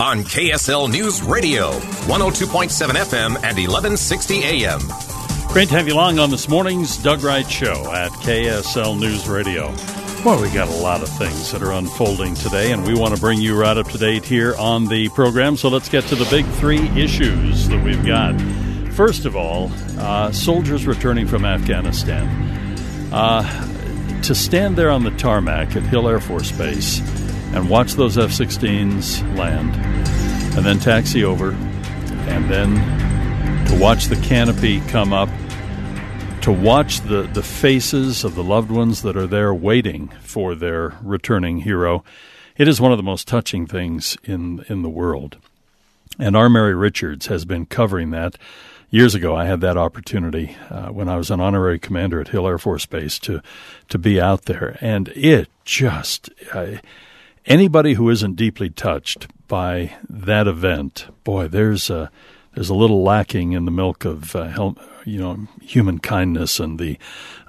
on KSL News Radio, 102.7 FM and 1160 AM. Great to have you along on this morning's Doug Wright Show at KSL News Radio. Well, we got a lot of things that are unfolding today, and we want to bring you right up to date here on the program. So let's get to the big three issues that we've got. First of all, uh, soldiers returning from Afghanistan. Uh, to stand there on the tarmac at Hill Air Force Base and watch those F 16s land, and then taxi over, and then to watch the canopy come up, to watch the, the faces of the loved ones that are there waiting for their returning hero. It is one of the most touching things in, in the world. And our Mary Richards has been covering that. Years ago, I had that opportunity uh, when I was an honorary commander at Hill Air Force Base to to be out there, and it just anybody who isn't deeply touched by that event, boy, there's a there's a little lacking in the milk of uh, you know human kindness and the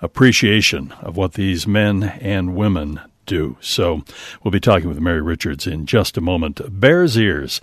appreciation of what these men and women do. So we'll be talking with Mary Richards in just a moment. Bears ears,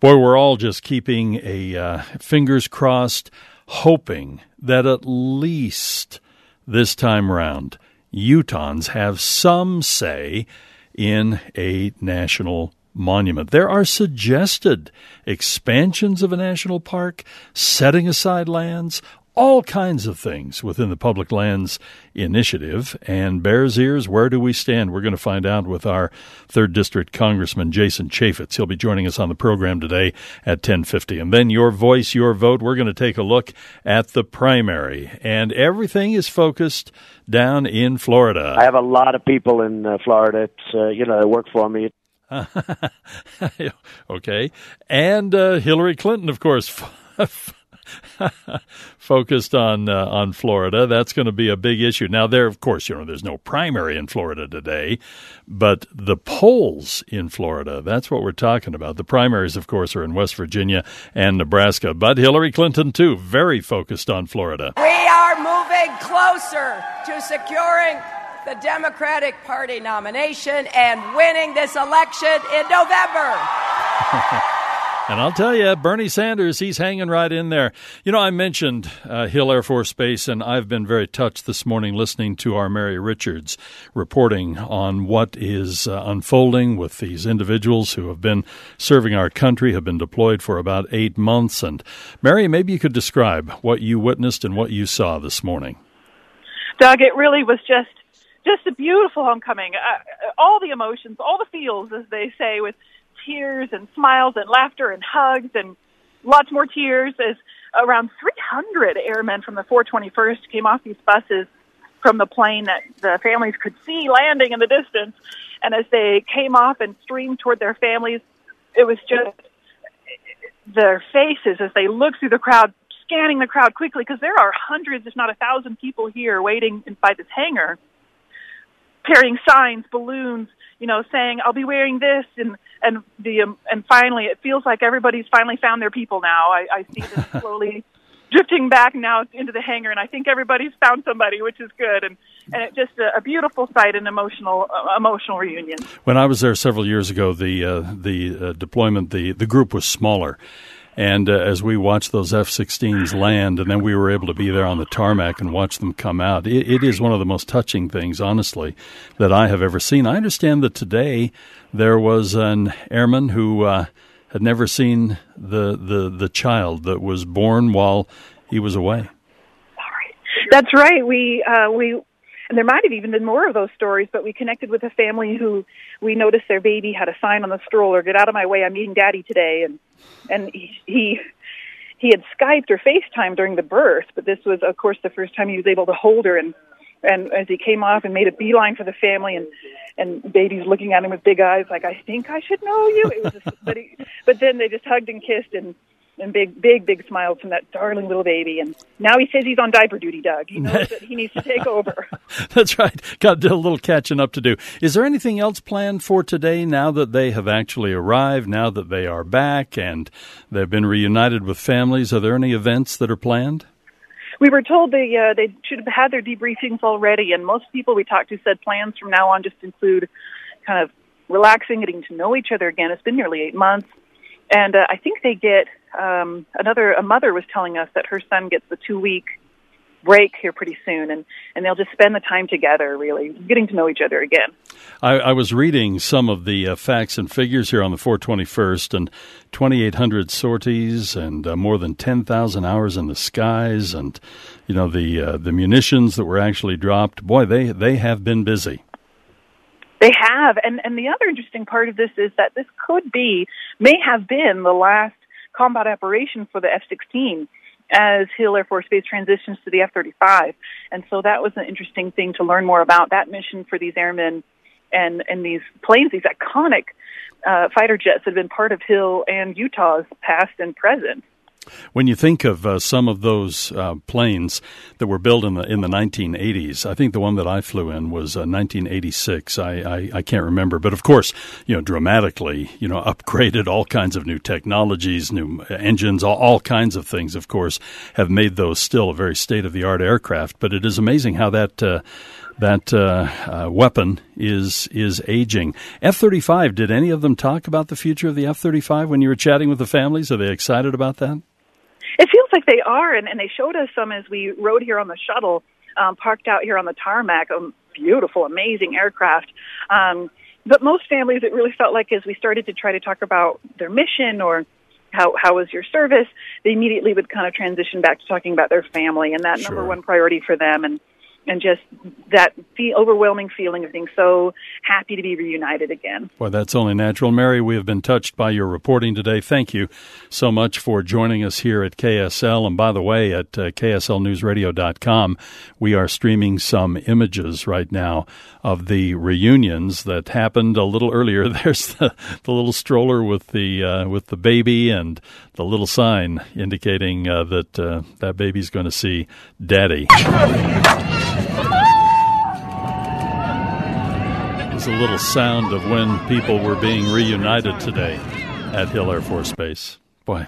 boy, we're all just keeping a uh, fingers crossed, hoping that at least this time round Utahns have some say in a national monument. There are suggested expansions of a national park, setting aside lands, all kinds of things within the Public Lands Initiative. And Bears Ears, where do we stand? We're going to find out with our third district Congressman Jason Chaffetz. He'll be joining us on the program today at 10:50. And then your voice, your vote. We're going to take a look at the primary, and everything is focused down in Florida. I have a lot of people in uh, Florida. It's, uh, you know, that work for me. okay, and uh, Hillary Clinton, of course. focused on uh, on Florida. That's going to be a big issue. Now, there, of course, you know, there's no primary in Florida today, but the polls in Florida, that's what we're talking about. The primaries, of course, are in West Virginia and Nebraska, but Hillary Clinton, too, very focused on Florida. We are moving closer to securing the Democratic Party nomination and winning this election in November. And I'll tell you, Bernie Sanders, he's hanging right in there. You know, I mentioned uh, Hill Air Force Base, and I've been very touched this morning listening to our Mary Richards reporting on what is uh, unfolding with these individuals who have been serving our country, have been deployed for about eight months. And Mary, maybe you could describe what you witnessed and what you saw this morning. Doug, it really was just just a beautiful homecoming. Uh, all the emotions, all the feels, as they say, with tears and smiles and laughter and hugs and lots more tears as around 300 airmen from the 421st came off these buses from the plane that the families could see landing in the distance. And as they came off and streamed toward their families, it was just their faces as they looked through the crowd, scanning the crowd quickly, because there are hundreds, if not a thousand people here waiting by this hangar, carrying signs, balloons, you know, saying I'll be wearing this, and and the um, and finally, it feels like everybody's finally found their people now. I, I see them slowly drifting back now into the hangar, and I think everybody's found somebody, which is good, and and it's just a, a beautiful sight and emotional uh, emotional reunion. When I was there several years ago, the uh, the uh, deployment the the group was smaller. And uh, as we watched those F 16s land, and then we were able to be there on the tarmac and watch them come out, it, it is one of the most touching things, honestly, that I have ever seen. I understand that today there was an airman who uh, had never seen the, the, the child that was born while he was away. That's right. We uh, we and there might have even been more of those stories, but we connected with a family who we noticed their baby had a sign on the stroller, "Get out of my way! I'm meeting Daddy today," and and he. he he had Skyped or FaceTime during the birth, but this was, of course, the first time he was able to hold her. And and as he came off and made a beeline for the family, and and baby's looking at him with big eyes, like I think I should know you. It was, just, but he, but then they just hugged and kissed, and and big, big, big smiles from that darling little baby. And now he says he's on diaper duty, Doug. He knows that he needs to take over. That's right. Got a little catching up to do. Is there anything else planned for today now that they have actually arrived, now that they are back and they've been reunited with families? Are there any events that are planned? We were told they uh, they should have had their debriefings already, and most people we talked to said plans from now on just include kind of relaxing, getting to know each other again. It's been nearly eight months, and uh, I think they get um, another a mother was telling us that her son gets the two week break here pretty soon, and and they'll just spend the time together, really getting to know each other again. I, I was reading some of the uh, facts and figures here on the 421st, and 2,800 sorties, and uh, more than 10,000 hours in the skies, and you know the uh, the munitions that were actually dropped. Boy, they they have been busy. They have, and and the other interesting part of this is that this could be, may have been the last combat operation for the F-16 as Hill Air Force Base transitions to the F-35. And so that was an interesting thing to learn more about that mission for these airmen and, and these planes, these iconic uh, fighter jets that have been part of Hill and Utah's past and present. When you think of uh, some of those uh, planes that were built in the in the 1980s, I think the one that I flew in was uh, 1986. I, I, I can't remember, but of course, you know, dramatically, you know, upgraded all kinds of new technologies, new engines, all, all kinds of things. Of course, have made those still a very state of the art aircraft. But it is amazing how that uh, that uh, uh, weapon is is aging. F thirty five. Did any of them talk about the future of the F thirty five when you were chatting with the families? Are they excited about that? It feels like they are, and, and they showed us some as we rode here on the shuttle, um, parked out here on the tarmac. A beautiful, amazing aircraft. Um, but most families, it really felt like as we started to try to talk about their mission or how how was your service, they immediately would kind of transition back to talking about their family and that sure. number one priority for them. And and just that overwhelming feeling of being so happy to be reunited again. Well, that's only natural. Mary, we have been touched by your reporting today. Thank you so much for joining us here at KSL. And by the way, at uh, kslnewsradio.com, we are streaming some images right now of the reunions that happened a little earlier. There's the, the little stroller with the uh, with the baby and the little sign indicating uh, that uh, that baby's going to see daddy. It's a little sound of when people were being reunited today at Hill Air Force Base. Boy,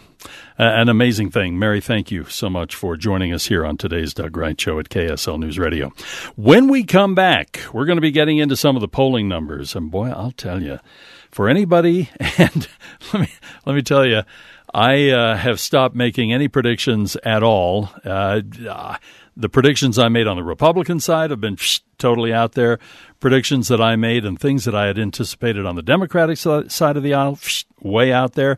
an amazing thing. Mary, thank you so much for joining us here on today's Doug Wright Show at KSL News Radio. When we come back, we're going to be getting into some of the polling numbers. And boy, I'll tell you, for anybody, and let me, let me tell you, I uh, have stopped making any predictions at all. Uh, the predictions I made on the Republican side have been totally out there. Predictions that I made and things that I had anticipated on the Democratic side of the aisle, way out there.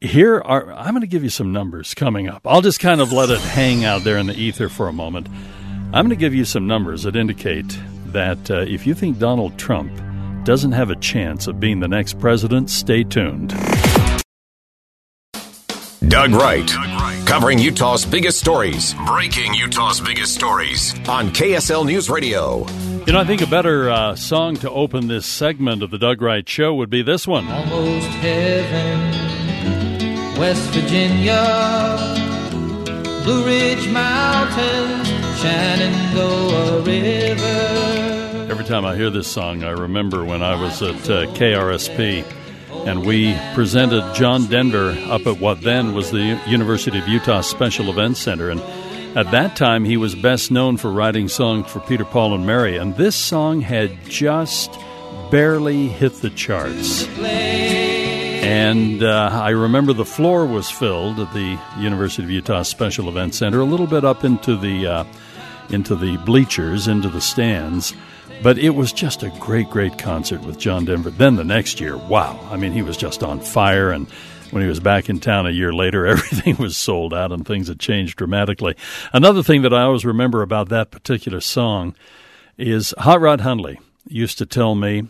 Here are, I'm going to give you some numbers coming up. I'll just kind of let it hang out there in the ether for a moment. I'm going to give you some numbers that indicate that uh, if you think Donald Trump doesn't have a chance of being the next president, stay tuned. Doug Wright, covering Utah's biggest stories, breaking Utah's biggest stories on KSL News Radio. You know, I think a better uh, song to open this segment of the Doug Wright Show would be this one. Almost heaven, West Virginia, Blue Ridge Mountains, Shenandoah River. Every time I hear this song, I remember when I was at uh, KRSP and we presented John Denver up at what then was the University of Utah Special Events Center. And at that time, he was best known for writing songs for Peter, Paul, and Mary. And this song had just barely hit the charts. And uh, I remember the floor was filled at the University of Utah Special Events Center, a little bit up into the uh, into the bleachers, into the stands. But it was just a great, great concert with John Denver. Then the next year, wow! I mean, he was just on fire. And when he was back in town a year later, everything was sold out, and things had changed dramatically. Another thing that I always remember about that particular song is Hot Rod Hundley used to tell me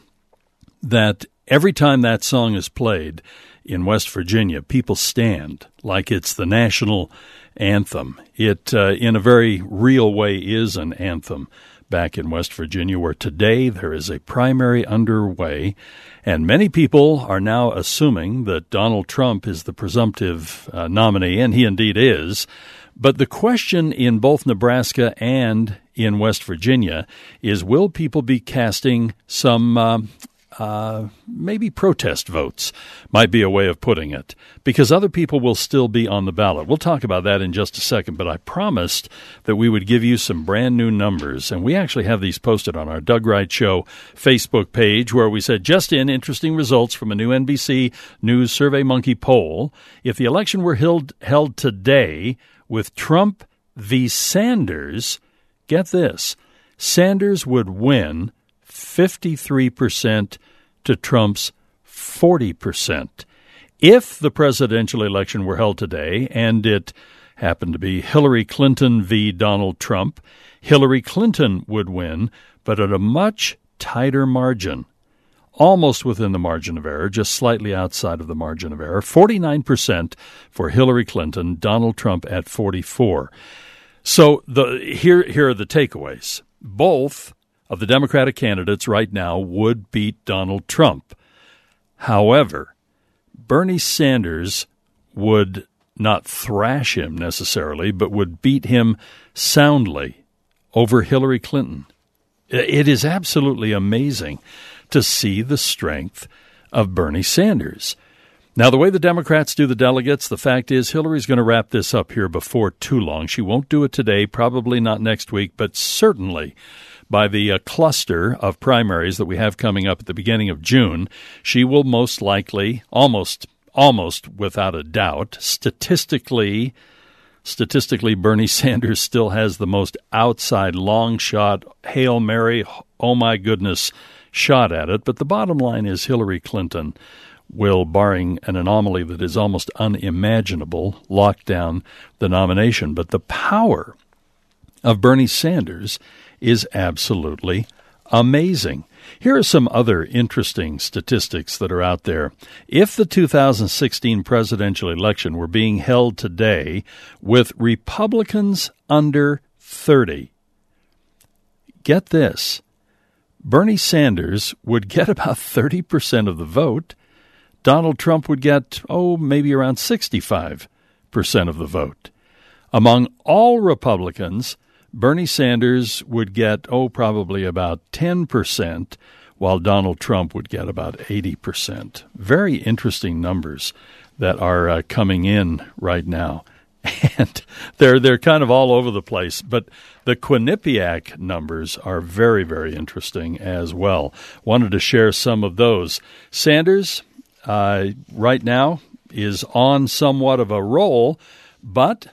that every time that song is played in West Virginia, people stand like it's the national anthem. It, uh, in a very real way, is an anthem back in West Virginia, where today there is a primary underway, and many people are now assuming that Donald Trump is the presumptive uh, nominee, and he indeed is. But the question in both Nebraska and in West Virginia is will people be casting some uh, uh, maybe protest votes might be a way of putting it, because other people will still be on the ballot. We'll talk about that in just a second, but I promised that we would give you some brand new numbers, and we actually have these posted on our Doug Wright Show Facebook page, where we said just in interesting results from a new NBC News Survey Monkey poll. If the election were held, held today with Trump v. Sanders, get this Sanders would win 53% to Trump's 40%. If the presidential election were held today and it happened to be Hillary Clinton v. Donald Trump, Hillary Clinton would win, but at a much tighter margin. Almost within the margin of error, just slightly outside of the margin of error. 49% for Hillary Clinton, Donald Trump at 44. So the here here are the takeaways. Both of the Democratic candidates right now would beat Donald Trump. However, Bernie Sanders would not thrash him necessarily, but would beat him soundly over Hillary Clinton. It is absolutely amazing to see the strength of Bernie Sanders. Now, the way the Democrats do the delegates, the fact is Hillary's going to wrap this up here before too long. She won't do it today, probably not next week, but certainly by the uh, cluster of primaries that we have coming up at the beginning of June, she will most likely, almost, almost without a doubt, statistically, statistically, Bernie Sanders still has the most outside long shot, hail mary, oh my goodness, shot at it. But the bottom line is Hillary Clinton will, barring an anomaly that is almost unimaginable, lock down the nomination. But the power of Bernie Sanders is absolutely amazing. Here are some other interesting statistics that are out there. If the 2016 presidential election were being held today with Republicans under 30, get this Bernie Sanders would get about 30% of the vote. Donald Trump would get, oh, maybe around 65% of the vote. Among all Republicans, Bernie Sanders would get, oh, probably about 10%, while Donald Trump would get about 80%. Very interesting numbers that are uh, coming in right now. And they're they're kind of all over the place, but the Quinnipiac numbers are very very interesting as well. Wanted to share some of those. Sanders, uh, right now, is on somewhat of a roll, but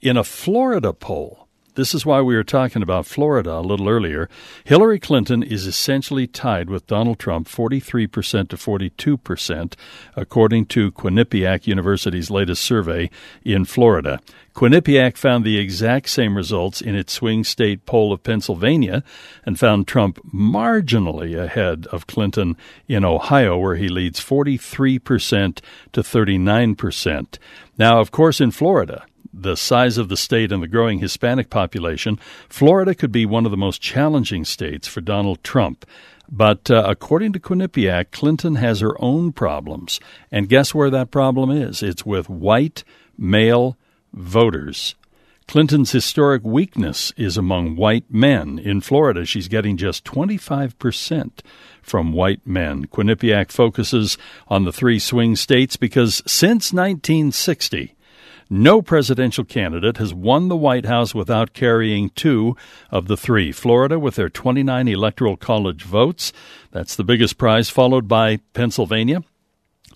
in a Florida poll, this is why we were talking about Florida a little earlier. Hillary Clinton is essentially tied with Donald Trump 43% to 42%, according to Quinnipiac University's latest survey in Florida. Quinnipiac found the exact same results in its swing state poll of Pennsylvania and found Trump marginally ahead of Clinton in Ohio, where he leads 43% to 39%. Now, of course, in Florida, the size of the state and the growing Hispanic population, Florida could be one of the most challenging states for Donald Trump. But uh, according to Quinnipiac, Clinton has her own problems. And guess where that problem is? It's with white male voters. Clinton's historic weakness is among white men. In Florida, she's getting just 25% from white men. Quinnipiac focuses on the three swing states because since 1960, no presidential candidate has won the White House without carrying two of the three. Florida, with their 29 electoral college votes, that's the biggest prize, followed by Pennsylvania.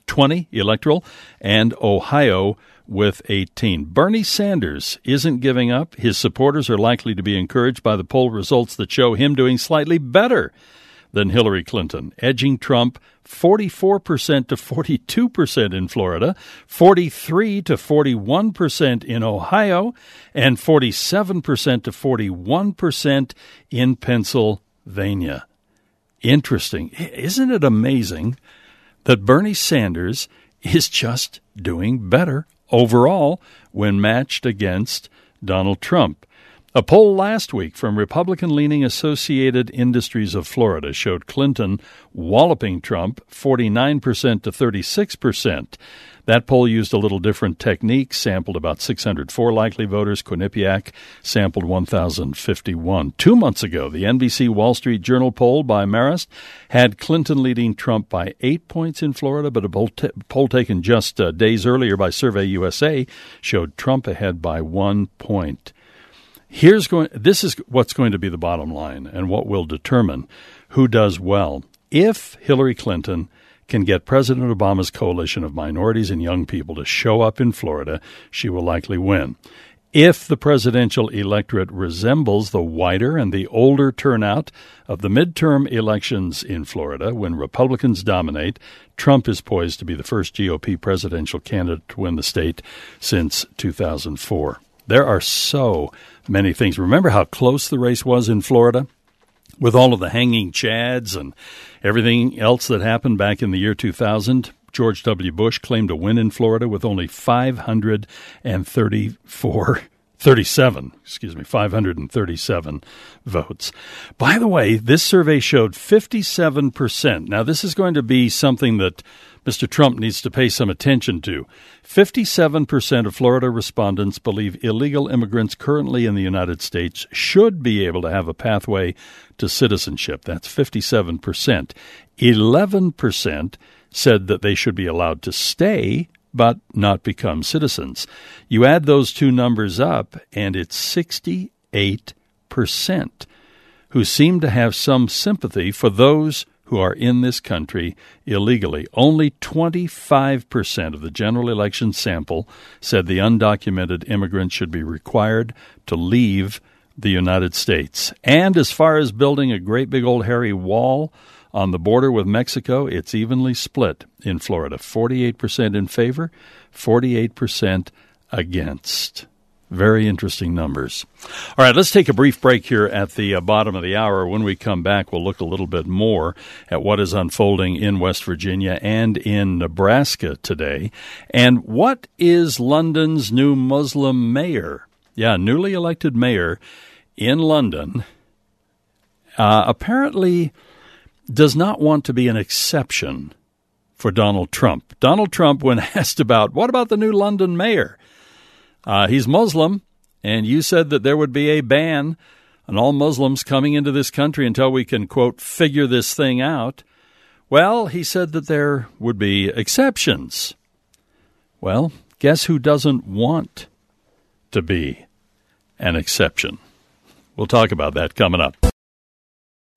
20 electoral, and Ohio with 18. Bernie Sanders isn't giving up. His supporters are likely to be encouraged by the poll results that show him doing slightly better than Hillary Clinton, edging Trump 44% to 42% in Florida, 43 to 41% in Ohio, and 47% to 41% in Pennsylvania. Interesting. Isn't it amazing that Bernie Sanders is just doing better overall when matched against Donald Trump? A poll last week from Republican leaning Associated Industries of Florida showed Clinton walloping Trump 49% to 36%. That poll used a little different technique, sampled about 604 likely voters. Quinnipiac sampled 1,051. Two months ago, the NBC Wall Street Journal poll by Marist had Clinton leading Trump by eight points in Florida, but a poll, t- poll taken just uh, days earlier by Survey USA showed Trump ahead by one point. Here's going this is what's going to be the bottom line and what will determine who does well. If Hillary Clinton can get President Obama's coalition of minorities and young people to show up in Florida, she will likely win. If the presidential electorate resembles the wider and the older turnout of the midterm elections in Florida when Republicans dominate, Trump is poised to be the first GOP presidential candidate to win the state since 2004. There are so many things. Remember how close the race was in Florida? With all of the hanging chads and everything else that happened back in the year 2000, George W. Bush claimed a win in Florida with only 534 37, excuse me, 537 votes. By the way, this survey showed 57%. Now, this is going to be something that Mr. Trump needs to pay some attention to. 57% of Florida respondents believe illegal immigrants currently in the United States should be able to have a pathway to citizenship. That's 57%. 11% said that they should be allowed to stay but not become citizens. You add those two numbers up, and it's 68% who seem to have some sympathy for those who are in this country illegally. Only 25% of the general election sample said the undocumented immigrants should be required to leave the United States. And as far as building a great big old hairy wall, on the border with Mexico, it's evenly split in Florida 48% in favor, 48% against. Very interesting numbers. All right, let's take a brief break here at the uh, bottom of the hour. When we come back, we'll look a little bit more at what is unfolding in West Virginia and in Nebraska today. And what is London's new Muslim mayor? Yeah, newly elected mayor in London. Uh, apparently does not want to be an exception for Donald Trump. Donald Trump, when asked about what about the new London mayor, uh, he's Muslim, and you said that there would be a ban on all Muslims coming into this country until we can, quote, figure this thing out. Well, he said that there would be exceptions. Well, guess who doesn't want to be an exception? We'll talk about that coming up.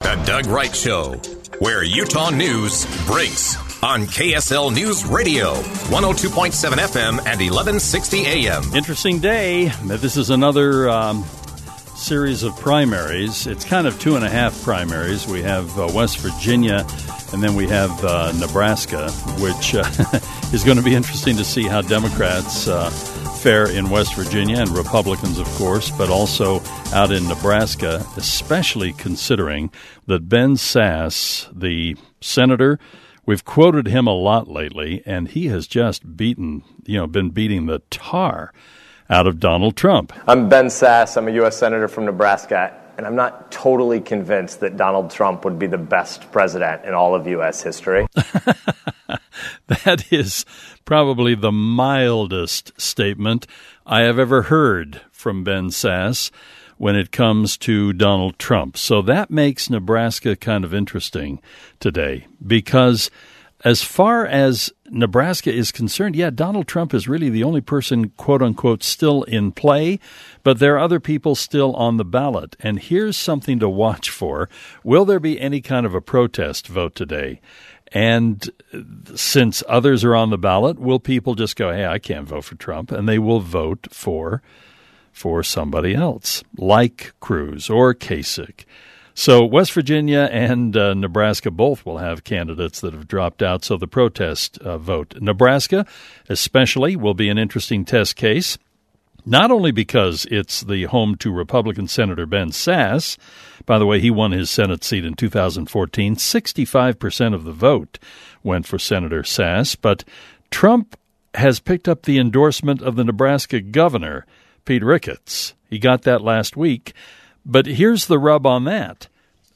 The Doug Wright Show, where Utah news breaks on KSL News Radio, 102.7 FM and 1160 AM. Interesting day. This is another um, series of primaries. It's kind of two and a half primaries. We have uh, West Virginia and then we have uh, Nebraska, which uh, is going to be interesting to see how Democrats fare in West Virginia and Republicans, of course, but also out in Nebraska, especially considering that Ben Sasse, the senator, we've quoted him a lot lately, and he has just beaten, you know, been beating the tar out of Donald Trump. I'm Ben Sasse. I'm a U.S. Senator from Nebraska, and I'm not totally convinced that Donald Trump would be the best president in all of U.S. history. that is probably the mildest statement I have ever heard from Ben Sasse when it comes to Donald Trump. So that makes Nebraska kind of interesting today because as far as Nebraska is concerned, yeah, Donald Trump is really the only person, quote unquote, still in play, but there are other people still on the ballot. And here's something to watch for. Will there be any kind of a protest vote today? And since others are on the ballot, will people just go, hey, I can't vote for Trump? And they will vote for for somebody else, like Cruz or Kasich. So West Virginia and uh, Nebraska both will have candidates that have dropped out. So the protest uh, vote, Nebraska especially, will be an interesting test case. Not only because it's the home to Republican Senator Ben Sasse. By the way, he won his Senate seat in 2014. 65% of the vote went for Senator Sasse. But Trump has picked up the endorsement of the Nebraska governor, Pete Ricketts. He got that last week. But here's the rub on that.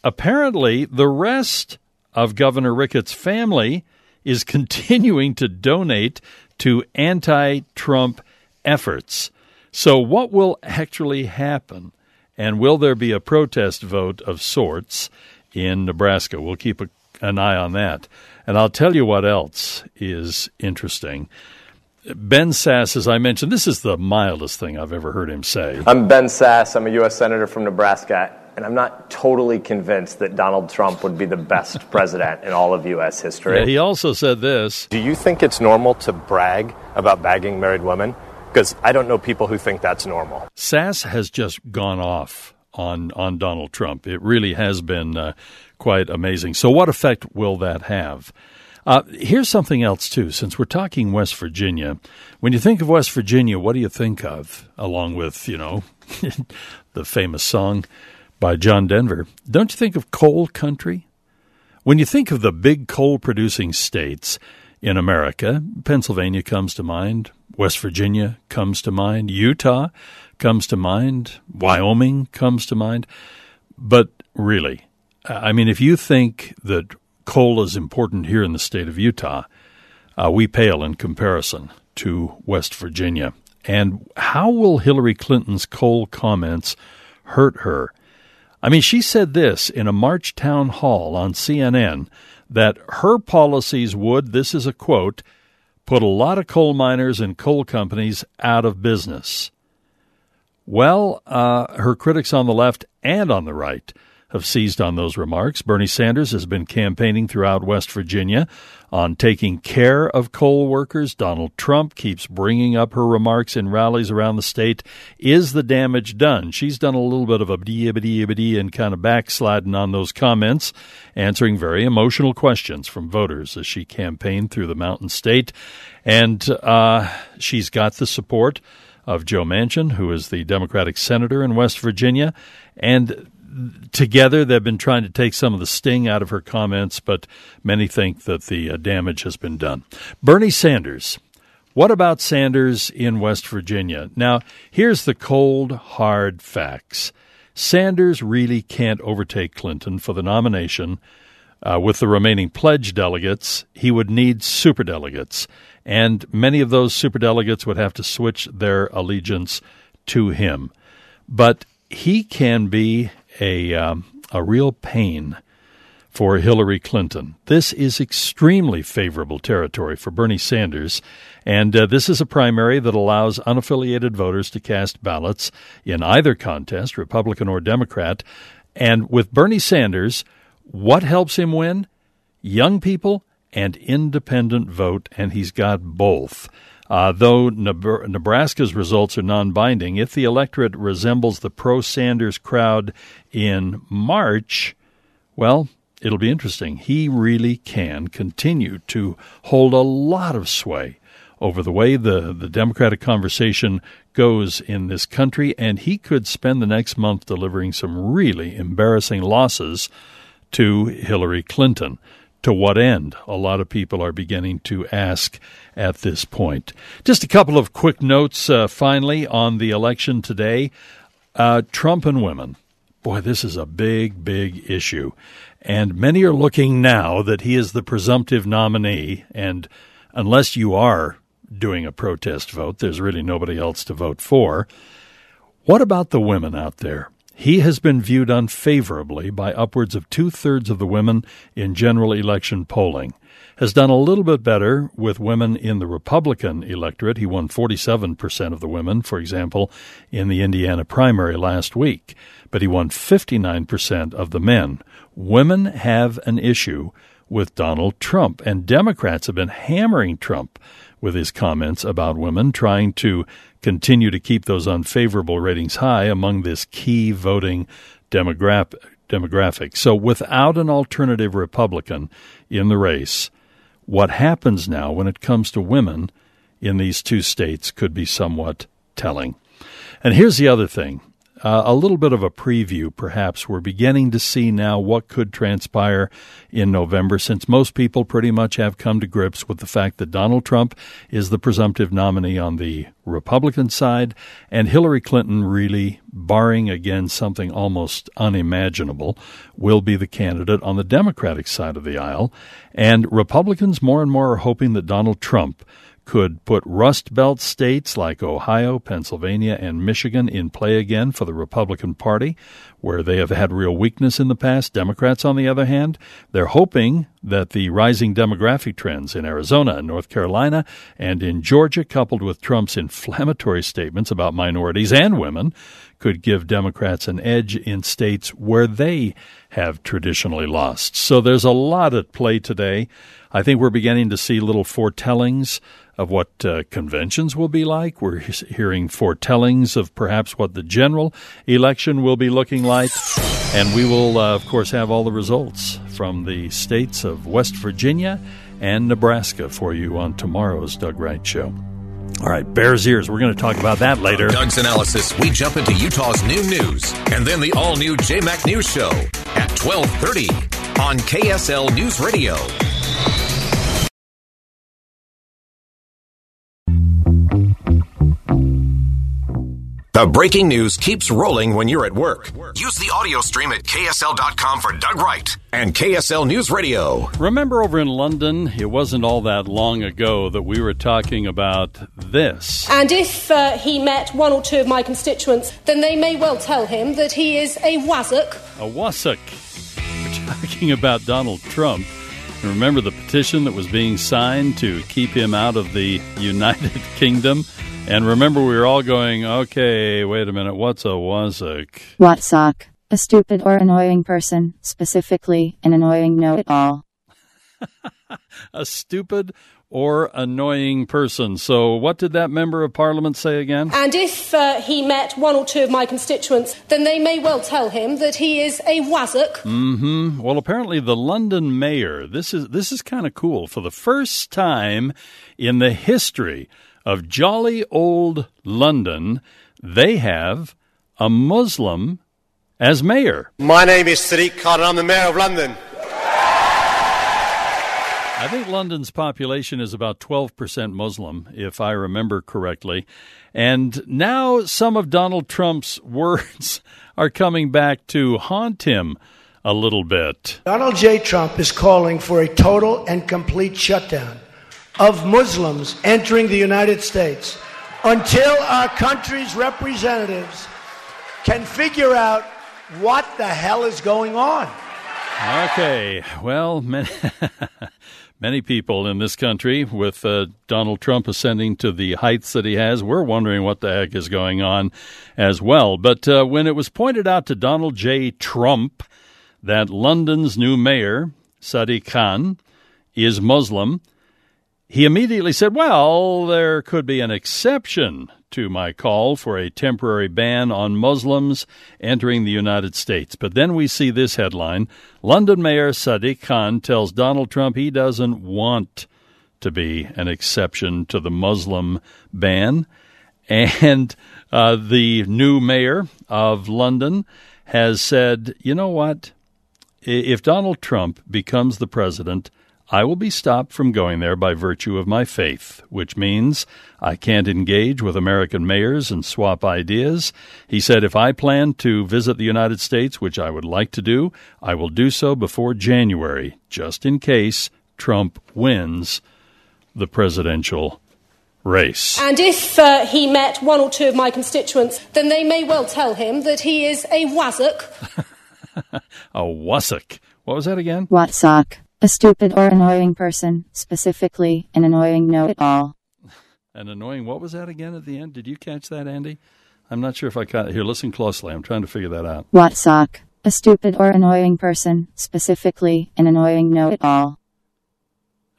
Apparently, the rest of Governor Ricketts' family is continuing to donate to anti Trump efforts. So, what will actually happen? And will there be a protest vote of sorts in Nebraska? We'll keep a, an eye on that. And I'll tell you what else is interesting. Ben Sasse, as I mentioned, this is the mildest thing I've ever heard him say. I'm Ben Sasse. I'm a U.S. Senator from Nebraska, and I'm not totally convinced that Donald Trump would be the best president in all of U.S. history. Yeah, he also said this Do you think it's normal to brag about bagging married women? Because I don't know people who think that's normal. Sasse has just gone off on, on Donald Trump. It really has been uh, quite amazing. So, what effect will that have? Uh, here's something else, too. Since we're talking West Virginia, when you think of West Virginia, what do you think of? Along with, you know, the famous song by John Denver. Don't you think of coal country? When you think of the big coal producing states in America, Pennsylvania comes to mind, West Virginia comes to mind, Utah comes to mind, Wyoming comes to mind. But really, I mean, if you think that coal is important here in the state of Utah, uh, we pale in comparison to West Virginia. And how will Hillary Clinton's coal comments hurt her? I mean, she said this in a March town hall on CNN that her policies would, this is a quote, put a lot of coal miners and coal companies out of business. Well, uh, her critics on the left and on the right have seized on those remarks. Bernie Sanders has been campaigning throughout West Virginia on taking care of coal workers. Donald Trump keeps bringing up her remarks in rallies around the state. Is the damage done? She's done a little bit of a bdee and kind of backsliding on those comments, answering very emotional questions from voters as she campaigned through the Mountain State. And uh, she's got the support of Joe Manchin, who is the Democratic senator in West Virginia. And together they've been trying to take some of the sting out of her comments, but many think that the uh, damage has been done. Bernie Sanders. What about Sanders in West Virginia? Now, here's the cold, hard facts. Sanders really can't overtake Clinton for the nomination. Uh, with the remaining pledge delegates, he would need superdelegates, and many of those superdelegates would have to switch their allegiance to him. But he can be a um, a real pain for Hillary Clinton. This is extremely favorable territory for Bernie Sanders, and uh, this is a primary that allows unaffiliated voters to cast ballots in either contest, Republican or Democrat. And with Bernie Sanders, what helps him win? Young people and independent vote, and he's got both. Uh, though Nebraska's results are non binding, if the electorate resembles the pro Sanders crowd in March, well, it'll be interesting. He really can continue to hold a lot of sway over the way the, the Democratic conversation goes in this country, and he could spend the next month delivering some really embarrassing losses to Hillary Clinton. To what end? A lot of people are beginning to ask at this point. Just a couple of quick notes uh, finally on the election today. Uh, Trump and women. Boy, this is a big, big issue. And many are looking now that he is the presumptive nominee. And unless you are doing a protest vote, there's really nobody else to vote for. What about the women out there? He has been viewed unfavorably by upwards of two thirds of the women in general election polling. Has done a little bit better with women in the Republican electorate. He won 47% of the women, for example, in the Indiana primary last week, but he won 59% of the men. Women have an issue with Donald Trump, and Democrats have been hammering Trump with his comments about women, trying to continue to keep those unfavorable ratings high among this key voting demographic. demographic. So, without an alternative Republican in the race, what happens now when it comes to women in these two states could be somewhat telling. And here's the other thing uh, a little bit of a preview, perhaps. We're beginning to see now what could transpire in November, since most people pretty much have come to grips with the fact that Donald Trump is the presumptive nominee on the Republican side, and Hillary Clinton, really, barring again something almost unimaginable, will be the candidate on the Democratic side of the aisle. And Republicans more and more are hoping that Donald Trump could put Rust Belt states like Ohio, Pennsylvania, and Michigan in play again for the Republican Party, where they have had real weakness in the past. Democrats, on the other hand, they're hoping that the rising demographic trends in Arizona and North Carolina and in Georgia, coupled with Trump's inflammatory statements about minorities and women, could give Democrats an edge in states where they have traditionally lost. So there's a lot at play today. I think we're beginning to see little foretellings of what uh, conventions will be like. We're hearing foretellings of perhaps what the general election will be looking like. And we will, uh, of course, have all the results from the states of West Virginia and Nebraska for you on tomorrow's Doug Wright Show. All right, Bears ears. We're going to talk about that later. Doug's analysis. We jump into Utah's new news, and then the all-new JMac News Show at twelve thirty on KSL News Radio. The breaking news keeps rolling when you're at work. Use the audio stream at KSL.com for Doug Wright and KSL News Radio. Remember over in London, it wasn't all that long ago that we were talking about this. And if uh, he met one or two of my constituents, then they may well tell him that he is a wassock. A wassock. We're talking about Donald Trump. And remember the petition that was being signed to keep him out of the United Kingdom? And remember, we were all going, okay, wait a minute, what's a wassock? Watsock. A stupid or annoying person, specifically an annoying know it all. a stupid or annoying person. So, what did that member of parliament say again? And if uh, he met one or two of my constituents, then they may well tell him that he is a wassock. Mm-hmm. Well, apparently, the London mayor. This is this is kind of cool. For the first time in the history of jolly old London, they have a Muslim as mayor. My name is Sadiq Khan, and I'm the mayor of London. I think London's population is about 12% Muslim, if I remember correctly. And now some of Donald Trump's words are coming back to haunt him a little bit. Donald J. Trump is calling for a total and complete shutdown of Muslims entering the United States until our country's representatives can figure out what the hell is going on. Okay, well, many, many people in this country, with uh, Donald Trump ascending to the heights that he has, we're wondering what the heck is going on as well. But uh, when it was pointed out to Donald J. Trump that London's new mayor, Sadiq Khan, is Muslim, he immediately said, Well, there could be an exception to my call for a temporary ban on Muslims entering the United States. But then we see this headline London Mayor Sadiq Khan tells Donald Trump he doesn't want to be an exception to the Muslim ban. And uh, the new mayor of London has said, you know what? If Donald Trump becomes the president, I will be stopped from going there by virtue of my faith, which means I can't engage with American mayors and swap ideas. He said if I plan to visit the United States, which I would like to do, I will do so before January, just in case Trump wins the presidential race. And if uh, he met one or two of my constituents, then they may well tell him that he is a wazzock. a wussock. What was that again? Watsock. A stupid or annoying person, specifically an annoying know-it-all. An annoying. What was that again at the end? Did you catch that, Andy? I'm not sure if I caught. it. Here, listen closely. I'm trying to figure that out. Watsock. A stupid or annoying person, specifically an annoying know-it-all.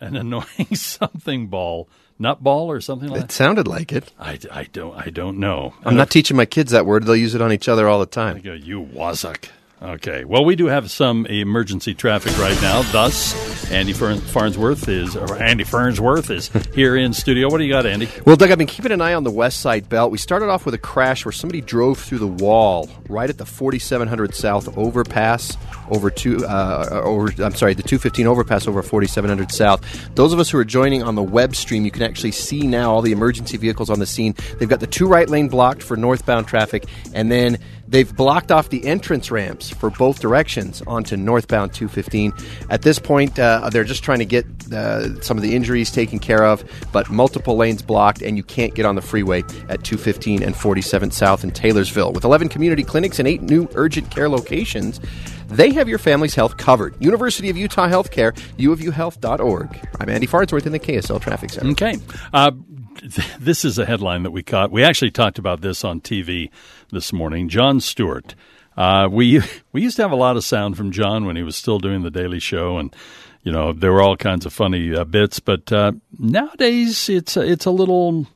An annoying something ball, nut ball, or something like. That. It sounded like it. I, I don't I don't know. I'm not teaching my kids that word. They'll use it on each other all the time. I go, you wazzock. Okay. Well, we do have some emergency traffic right now. Thus, Andy Farnsworth is, Andy Farnsworth is here in studio. What do you got, Andy? Well, Doug, I've been keeping an eye on the West Side Belt. We started off with a crash where somebody drove through the wall right at the 4700 South overpass over two, uh, over. I'm sorry, the 215 overpass over 4700 South. Those of us who are joining on the web stream, you can actually see now all the emergency vehicles on the scene. They've got the two right lane blocked for northbound traffic, and then they've blocked off the entrance ramps for both directions onto northbound 215. At this point, uh, they're just trying to get uh, some of the injuries taken care of, but multiple lanes blocked, and you can't get on the freeway at 215 and 47 South in Taylorsville. With 11 community clinics and eight new urgent care locations, they have your family's health covered. University of Utah Healthcare, uofuhealth.org. I'm Andy Farnsworth in the KSL Traffic Center. Okay. Uh, this is a headline that we caught. We actually talked about this on TV this morning. Jon Stewart. Uh, we we used to have a lot of sound from Jon when he was still doing the Daily Show, and you know there were all kinds of funny uh, bits. But uh, nowadays, it's it's a little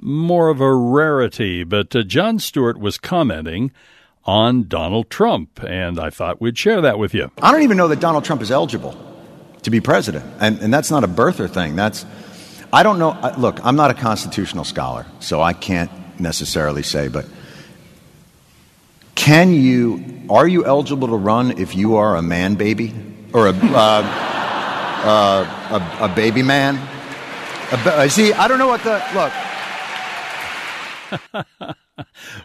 more of a rarity. But uh, Jon Stewart was commenting on Donald Trump, and I thought we'd share that with you. I don't even know that Donald Trump is eligible to be president, and and that's not a birther thing. That's I don't know. Look, I'm not a constitutional scholar, so I can't necessarily say, but can you are you eligible to run if you are a man baby or a uh, uh, a, a baby man? A uh, see, I don't know what the look.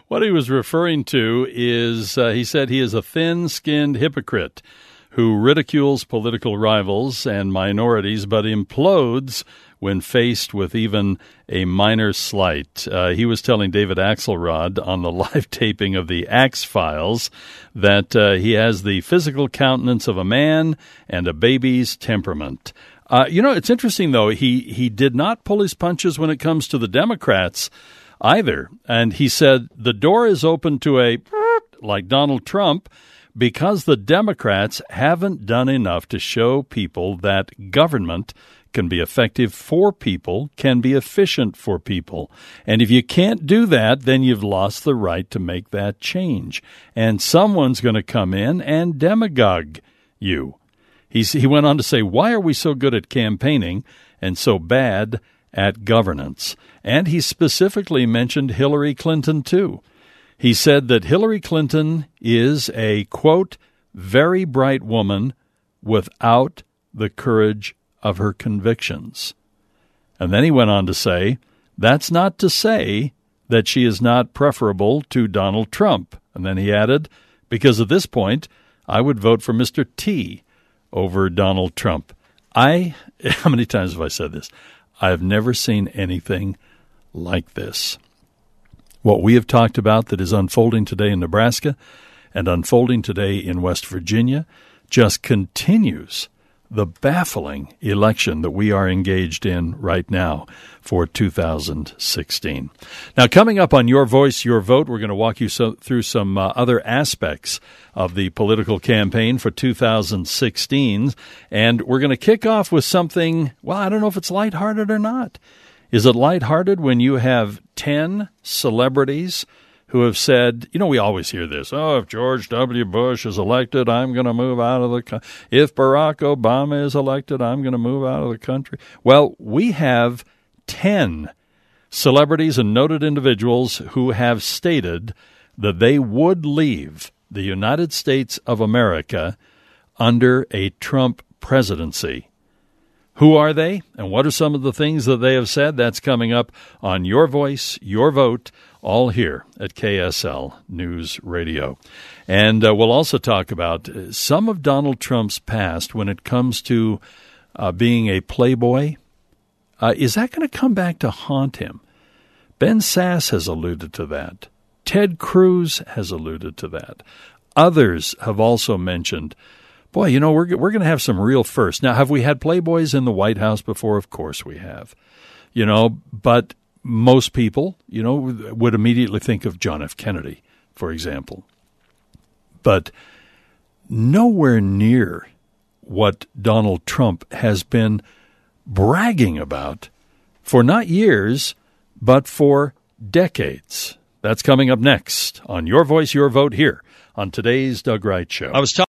What he was referring to is uh, he said he is a thin skinned hypocrite who ridicules political rivals and minorities but implodes when faced with even a minor slight. Uh, he was telling David Axelrod on the live taping of the Axe Files that uh, he has the physical countenance of a man and a baby's temperament. Uh, you know, it's interesting though. He he did not pull his punches when it comes to the Democrats either, and he said the door is open to a like Donald Trump because the Democrats haven't done enough to show people that government can be effective for people, can be efficient for people. And if you can't do that, then you've lost the right to make that change. And someone's going to come in and demagogue you. He's, he went on to say, Why are we so good at campaigning and so bad at governance? And he specifically mentioned Hillary Clinton, too. He said that Hillary Clinton is a, quote, very bright woman without the courage of her convictions. And then he went on to say, that's not to say that she is not preferable to Donald Trump. And then he added, because at this point, I would vote for Mr. T over Donald Trump. I, how many times have I said this? I have never seen anything like this. What we have talked about that is unfolding today in Nebraska and unfolding today in West Virginia just continues the baffling election that we are engaged in right now for 2016. Now, coming up on Your Voice, Your Vote, we're going to walk you so, through some uh, other aspects of the political campaign for 2016. And we're going to kick off with something, well, I don't know if it's lighthearted or not. Is it lighthearted when you have 10 celebrities who have said, you know, we always hear this. Oh, if George W. Bush is elected, I'm going to move out of the. Co- if Barack Obama is elected, I'm going to move out of the country. Well, we have ten celebrities and noted individuals who have stated that they would leave the United States of America under a Trump presidency. Who are they, and what are some of the things that they have said? That's coming up on Your Voice, Your Vote all here at KSL News Radio. And uh, we'll also talk about uh, some of Donald Trump's past when it comes to uh, being a playboy, Uh, is that going to come back to haunt him? Ben Sasse has alluded to that. Ted Cruz has alluded to that. Others have also mentioned, boy, you know, we're, we're going to have some real firsts. Now, have we had Playboys in the White House before? Of course we have. You know, but most people, you know, would immediately think of John F. Kennedy, for example. But nowhere near what Donald Trump has been bragging about for not years, but for decades. That's coming up next on Your Voice, Your Vote here on today's Doug Wright Show. I was talking